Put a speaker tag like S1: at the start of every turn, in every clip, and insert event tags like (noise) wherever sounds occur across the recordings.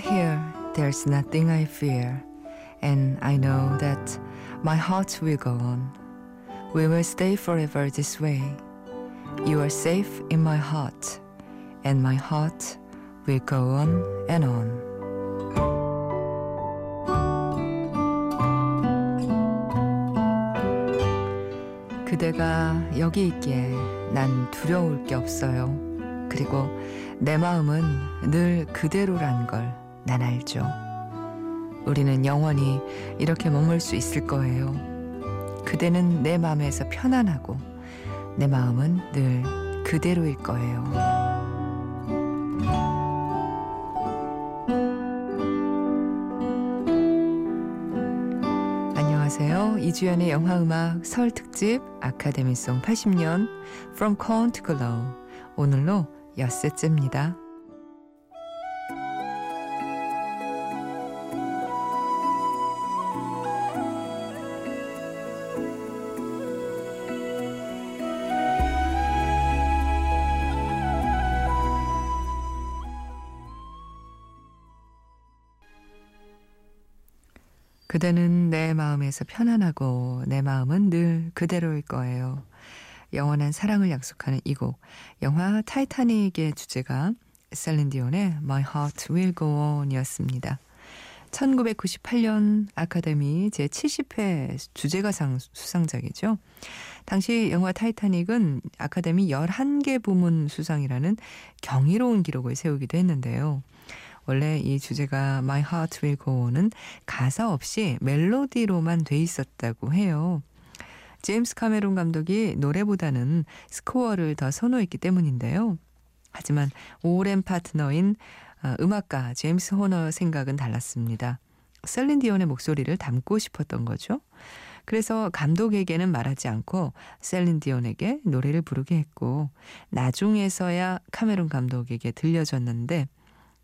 S1: You are here, there's nothing I fear, and I know that my heart will go on. We will stay forever this way. You are safe in my heart, and my heart will go on and on. 그대가 여기 있기에 난 두려울 게 없어요. 그리고 내 마음은 늘 그대로란 걸 난 알죠. 우리는 영원히 이렇게 머물 수 있을 거예요. 그대는 내 마음에서 편안하고 내 마음은 늘 그대로일 거예요. 안녕하세요. 이주연의 영화음악 설 특집 아카데미송 80년 From Corn to Glow 오늘로 엿새째입니다. 그대는 내 마음에서 편안하고 내 마음은 늘 그대로일 거예요. 영원한 사랑을 약속하는 이 곡. 영화 타이타닉의 주제가 셀린 디온의 My Heart Will Go On이었습니다. 1998년 아카데미 제70회 주제가상 수상작이죠. 당시 영화 타이타닉은 아카데미 11개 부문 수상이라는 경이로운 기록을 세우기도 했는데요. 원래 이 주제가 My Heart Will Go On은 가사 없이 멜로디로만 돼 있었다고 해요. 제임스 카메론 감독이 노래보다는 스코어를 더 선호했기 때문인데요. 하지만 오랜 파트너인 어, 음악가 제임스 호너 생각은 달랐습니다. 셀린 디온의 목소리를 담고 싶었던 거죠. 그래서 감독에게는 말하지 않고 셀린 디온에게 노래를 부르게 했고 나중에서야 카메론 감독에게 들려줬는데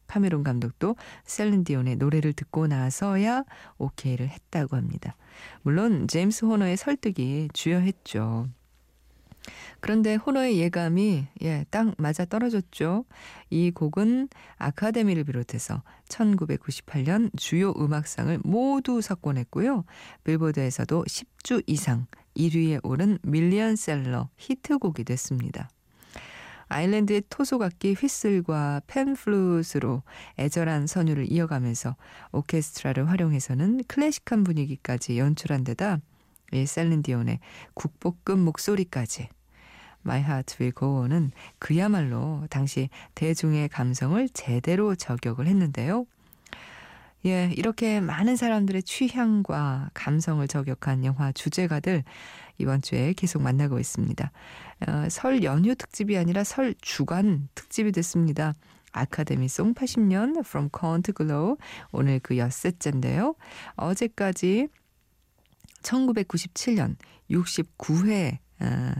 S1: 카메론 감독도 셀린 디온의 노래를 듣고 나서야 오케이를 했다고 합니다. 물론 제임스 호너의 설득이 주요했죠. 그런데 호너의 예감이 예, 딱 맞아 떨어졌죠. 이 곡은 아카데미를 비롯해서 1998년 주요 음악상을 모두 석권했고요. 빌보드에서도 10주 이상 1위에 오른 밀리언셀러 히트곡이 됐습니다. 아일랜드의 토소각기 휘슬과 펜플루스로 애절한 선율을 이어가면서 오케스트라를 활용해서는 클래식한 분위기까지 연출한 데다 이 셀린디온의 국보급 목소리까지 My Heart Will Go On은 그야말로 당시 대중의 감성을 제대로 저격을 했는데요. 예, 이렇게 많은 사람들의 취향과 감성을 저격한 영화 주제가들 이번 주에 계속 만나고 있습니다. 어, 설 연휴 특집이 아니라 설 주간 특집이 됐습니다. 아카데미 송 80년 From Corn to Glow 오늘 그 엿새째인데요. 어제까지 1997년 69회 어,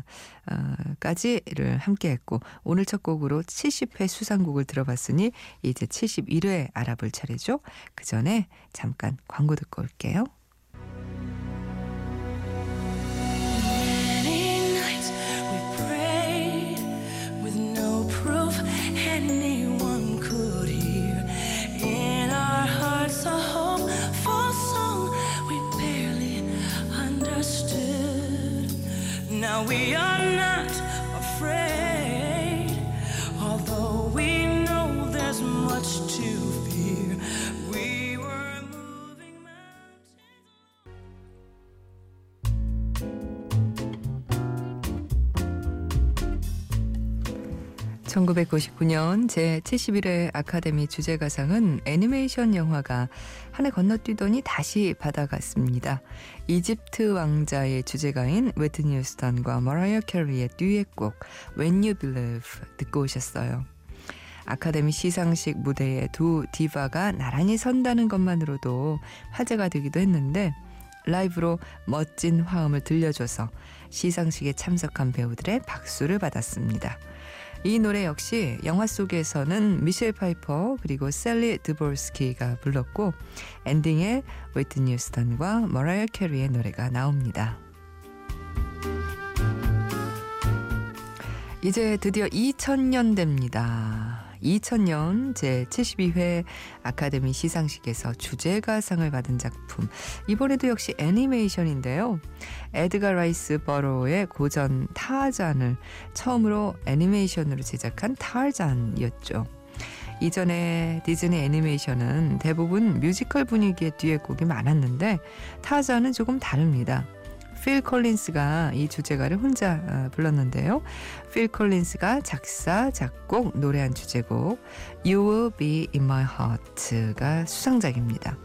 S1: 어, 까지를 함께 했고 오늘 첫 곡으로 70회 수상곡을 들어봤으니 이제 71회 알아볼 차례죠. 그 전에 잠깐 광고 듣고 올게요. We are 1999년 제71회 아카데미 주제가상은 애니메이션 영화가 한해 건너뛰더니 다시 받아갔습니다. 이집트 왕자의 주제가인 휘트니 휴스턴과 머라이어 캐리의 듀엣곡 When You Believe 듣고 오셨어요. 아카데미 시상식 무대에 두 디바가 나란히 선다는 것만으로도 화제가 되기도 했는데 라이브로 멋진 화음을 들려줘서 시상식에 참석한 배우들의 박수를 받았습니다. 이 노래 역시 영화 속에서는 미셸 파이퍼 그리고 샐리 드볼스키가 불렀고 엔딩에 휘트니 휴스턴과 머라이어 캐리의 노래가 나옵니다. 이제 드디어 2000년대입니다. 2000년 제72회 아카데미 시상식에서 주제가상을 받은 작품. 이번에도 역시 애니메이션인데요. 에드가 라이스 버로의 고전 타잔을 처음으로 애니메이션으로 제작한 타잔이었죠. 이전에 디즈니 애니메이션은 대부분 뮤지컬 분위기의 듀엣곡이 많았는데 타잔은 조금 다릅니다. 필 콜린스가 이 주제가를 혼자 어, 불렀는데요. 필 콜린스가 작사, 작곡, 노래한 주제곡 You Will Be In My Heart가 수상작입니다.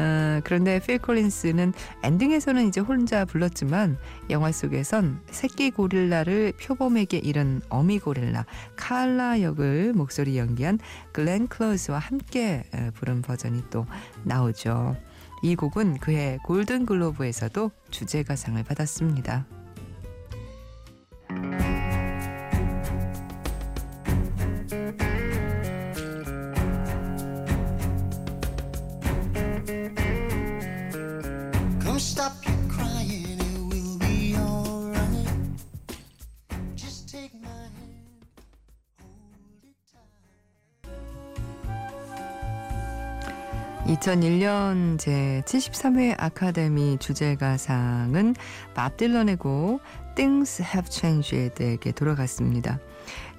S1: 어, 그런데 필 콜린스는 엔딩에서는 이제 혼자 불렀지만 영화 속에선 새끼 고릴라를 표범에게 잃은 어미 고릴라 칼라 역을 목소리 연기한 글렌 클로즈와 함께 어, 부른 버전이 또 나오죠. 이 곡은 그해 골든글로브에서도 주제가상을 받았습니다. 2001년 제 73회 아카데미 주제가상은 밥 딜런의 곡 Things Have Changed에게 돌아갔습니다.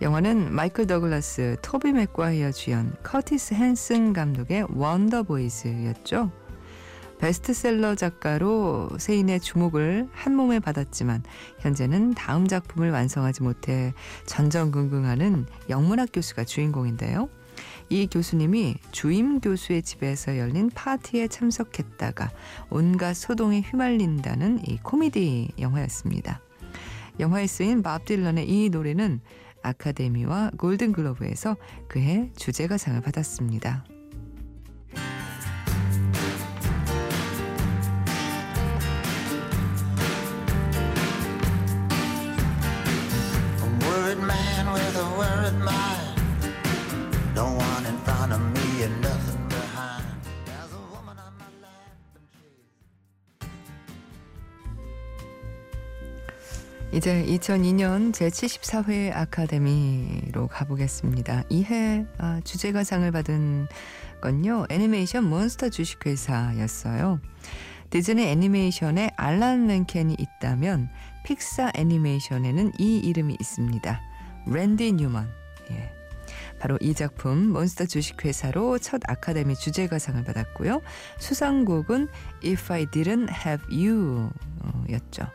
S1: 영화는 마이클 더글라스, 토비 맥과이어 주연, 커티스 핸슨 감독의 원더보이즈였죠. 베스트셀러 작가로 세인의 주목을 한 몸에 받았지만 현재는 다음 작품을 완성하지 못해 전전긍긍하는 영문학 교수가 주인공인데요. 이 교수님이 주임 교수의 집에서 열린 파티에 참석했다가 온갖 소동에 휘말린다는 이 코미디 영화였습니다. 영화에 쓰인 밥 딜런의 이 노래는 아카데미와 골든글로브에서 그해 주제가상을 받았습니다. 이제 2002년 제74회 아카데미로 가보겠습니다. 이해 아, 주제가상을 받은 건요. 애니메이션 몬스터 주식회사였어요. 디즈니 애니메이션에 알란 멘켄이 있다면 픽사 애니메이션에는 이 이름이 있습니다. 랜디 뉴먼. 예. 바로 이 작품 몬스터 주식회사로 첫 아카데미 주제가상을 받았고요. 수상곡은 If I Didn't Have You 였죠.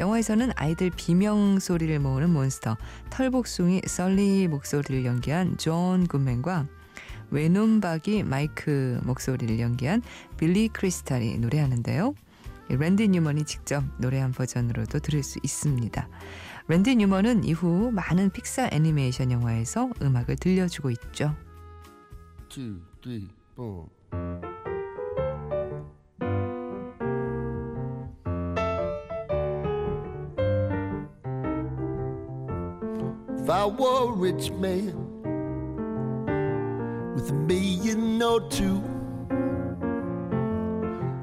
S1: 영화에서는 아이들 비명 소리를 모으는 몬스터 털복숭이 설리 목소리를 연기한 존 굿맨과 외눈박이 마이크 목소리를 연기한 빌리 크리스탈이 노래하는데요. 랜디 뉴먼이 직접 노래한 버전으로도 들을 수 있습니다. 랜디 뉴먼은 이후 많은 픽사 애니메이션 영화에서 음악을 들려주고 있죠. 2, 3, 4. If I were a rich man with a million or two,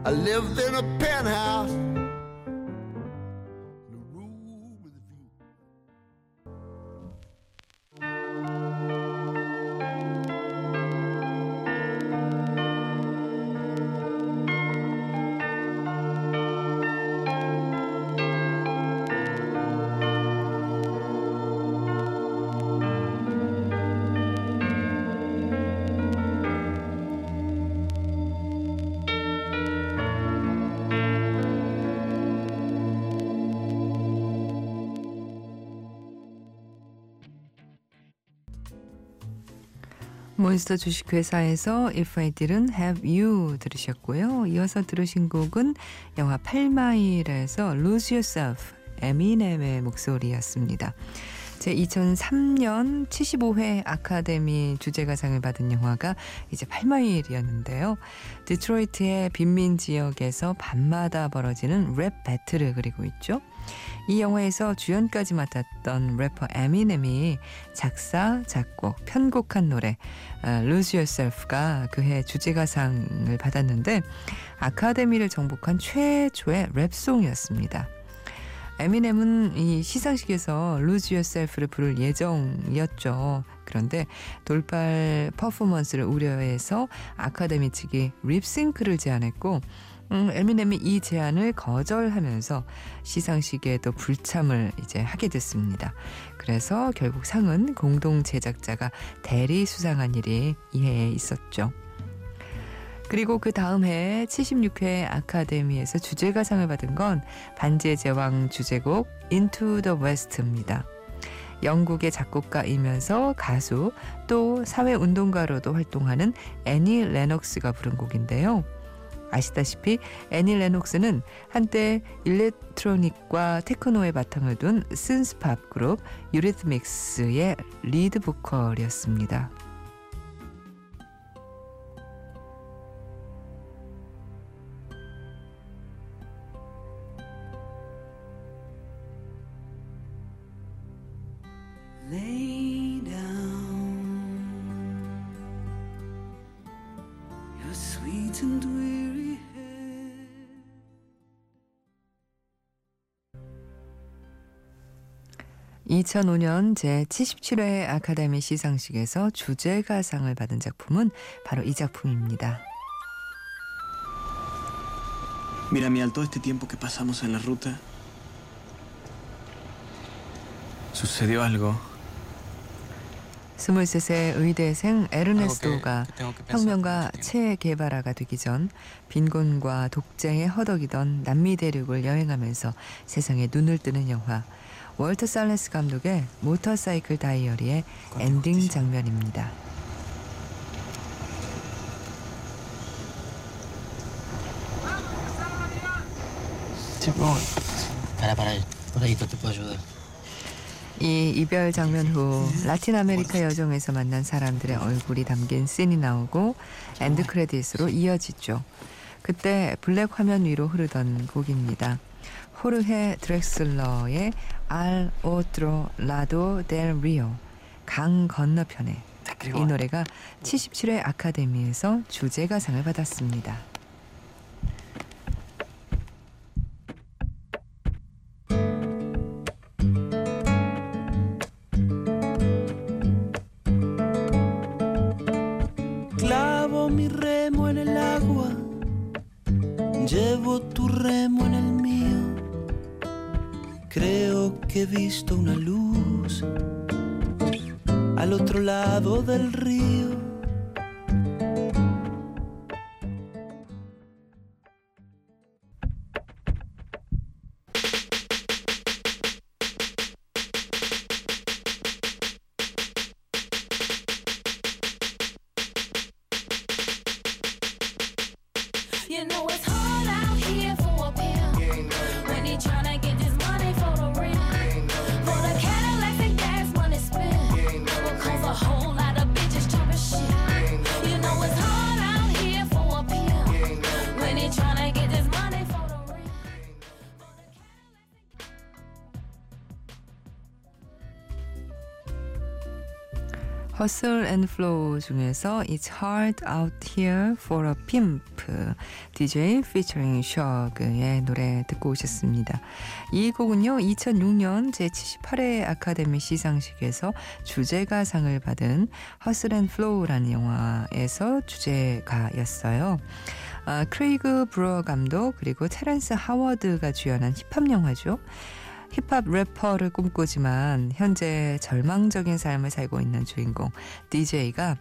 S1: I lived in a penthouse 몬스터 주식회사에서 If I Didn't Have You 들으셨고요. 이어서 들으신 곡은 영화 8마일에서 Lose Yourself 에미넴의 목소리였습니다. 제 2003년 75회 아카데미 주제가상을 받은 영화가 이제 8마일이었는데요. 디트로이트의 빈민 지역에서 밤마다 벌어지는 랩 배틀을 그리고 있죠. 이 영화에서 주연까지 맡았던 래퍼 에미넴이 작사, 작곡, 편곡한 노래 Lose Yourself가 그해 주제가상을 받았는데 아카데미를 정복한 최초의 랩송이었습니다. 에미넴은 이 시상식에서 Lose Yourself를 부를 예정이었죠. 그런데 돌발 퍼포먼스를 우려해서 아카데미 측이 립싱크를 제안했고 음, 에미넴이 이 제안을 거절하면서 시상식에도 불참을 이제 하게 됐습니다. 그래서 결국 상은 공동 제작자가 대리 수상한 일이 이해에 있었죠. 그리고 그 다음 해 76회 아카데미에서 주제가상을 받은 건 반지의 제왕 주제곡 Into the West입니다. 영국의 작곡가이면서 가수 또 사회운동가로도 활동하는 애니 레녹스가 부른 곡인데요. 아시다시피 애니 레녹스는 한때 일렉트로닉과 테크노에 바탕을 둔 synthpop 그룹 유리트믹스의 리드 보컬이었습니다. 2005년 제77회 아카데미 시상식에서 주제가상을 받은 작품은 바로 이 작품입니다.
S2: Mira, Mial, todo este tiempo que pasamos en la ruta, sucedió algo.
S1: 23세 의대생 에르네스토가 혁명가 체 게바라가 되기 전 빈곤과 독재에 허덕이던 남미 대륙을 여행하면서 세상에 눈을 뜨는 영화 월터 살레스 감독의 모터사이클 다이어리의 엔딩 장면입니다.
S3: Ayudar.
S1: 이 이별 장면 후 라틴 아메리카 여정에서 만난 사람들의 얼굴이 담긴 씬이 나오고 엔드 크레딧으로 이어지죠. 그때 블랙 화면 위로 흐르던 곡입니다. 호르헤 드렉슬러의 알 오트로 라도 델 리오 강 건너편에 이 노래가 77회 아카데미에서 주제가상을 받았습니다.
S4: Creo que he visto una luz al otro lado del río.
S1: Hustle and Flow 중에서 It's Hard Out Here for a Pimp DJ featuring Shug의 노래 듣고 오셨습니다. 이 곡은요 2006년 제78회 아카데미 시상식에서 주제가상을 받은 Hustle and Flow라는 영화에서 주제가였어요. 아, 크레이그 브루어 감독 그리고 테렌스 하워드가 주연한 힙합 영화죠. 힙합 래퍼를 꿈꾸지만 현재 절망적인 삶을 살고 있는 주인공 DJ가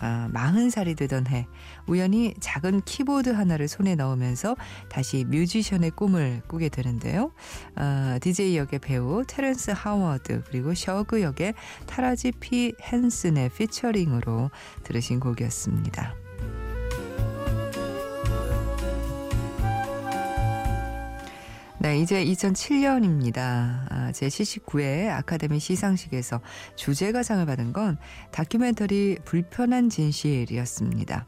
S1: 아, 40살이 되던 해 우연히 작은 키보드 하나를 손에 넣으면서 다시 뮤지션의 꿈을 꾸게 되는데요. 아, DJ 역의 배우 테렌스 하워드 그리고 셔그 역의 타라지 피 헨슨의 피처링으로 들으신 곡이었습니다. 네, 이제 2007년입니다. 아, 제79회 아카데미 시상식에서 주제가상을 받은 건 다큐멘터리 불편한 진실이었습니다.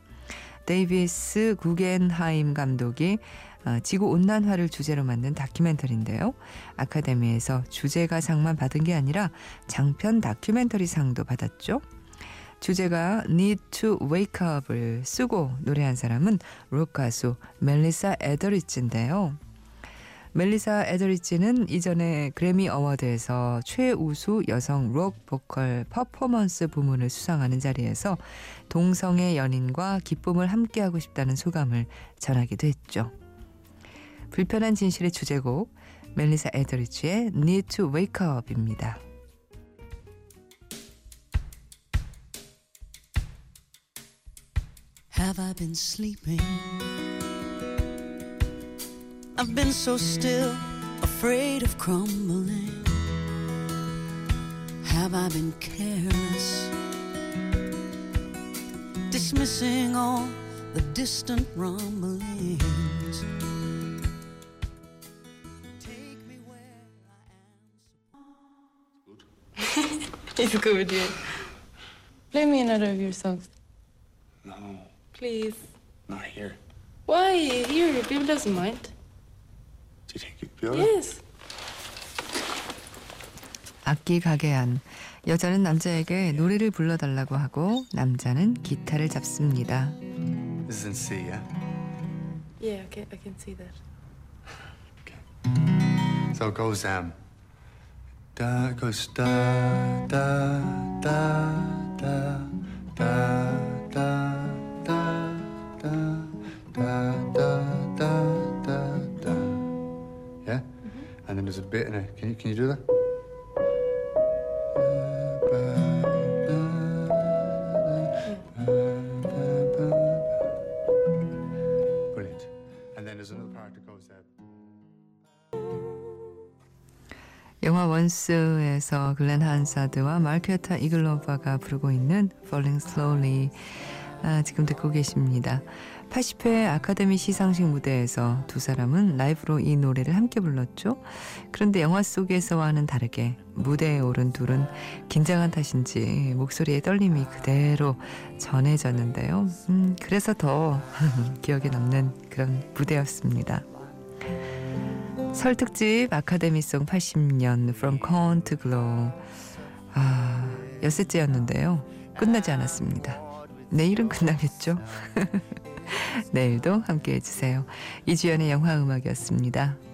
S1: 데이비스 구겐하임 감독이 아, 지구 온난화를 주제로 만든 다큐멘터리인데요. 아카데미에서 주제가상만 받은 게 아니라 장편 다큐멘터리 상도 받았죠. 주제가 Need to Wake Up을 쓰고 노래한 사람은 록 가수 멜리사 에더리지인데요. 멜리사 에더리지는 이전에 그래미 어워드에서 최우수 여성 록 보컬 퍼포먼스 부문을 수상하는 자리에서 동성의 연인과 기쁨을 함께하고 싶다는 소감을 전하기도 했죠. 불편한 진실의 주제곡 멜리사 에더리지의 Need to Wake Up입니다.
S4: I've been so still, afraid of crumbling. Have I been careless? Dismissing all the distant rumblings. Take me where I am.
S5: It's good, yeah. Play me another of your songs,
S2: No,
S5: please.
S2: not here.
S5: Why? Here, people doesn't mind.
S2: Do you think you'd be
S5: Yes.
S1: 악기 가게한 여자는 남자에게 노래를 불러달라고 하고 남자는 기타를 잡습니다.
S6: This is in C, yeah?
S5: Yeah, I can, I can see that.
S6: So it goes um da goes da da da da da da And then there's a bit in it. Can you can you do that? Brilliant. And then there's another part that goes there.
S1: 영화 원스에서 글렌 한사드와 말피어타 이글로바가 부르고 있는 Falling Slowly 아, 지금 듣고 계십니다. 80회 아카데미 시상식 무대에서 두 사람은 라이브로 이 노래를 함께 불렀죠. 그런데 영화 속에서와는 다르게 무대에 오른 둘은 긴장한 탓인지 목소리의 떨림이 그대로 전해졌는데요. 음, 그래서 더 (laughs) 기억에 남는 그런 무대였습니다. 설 특집 아카데미송 80년 From Corn to Glow 아 여섯째였는데요 끝나지 않았습니다 내일은 끝나겠죠 (laughs) 내일도 함께 해주세요. 이주연의 영화음악이었습니다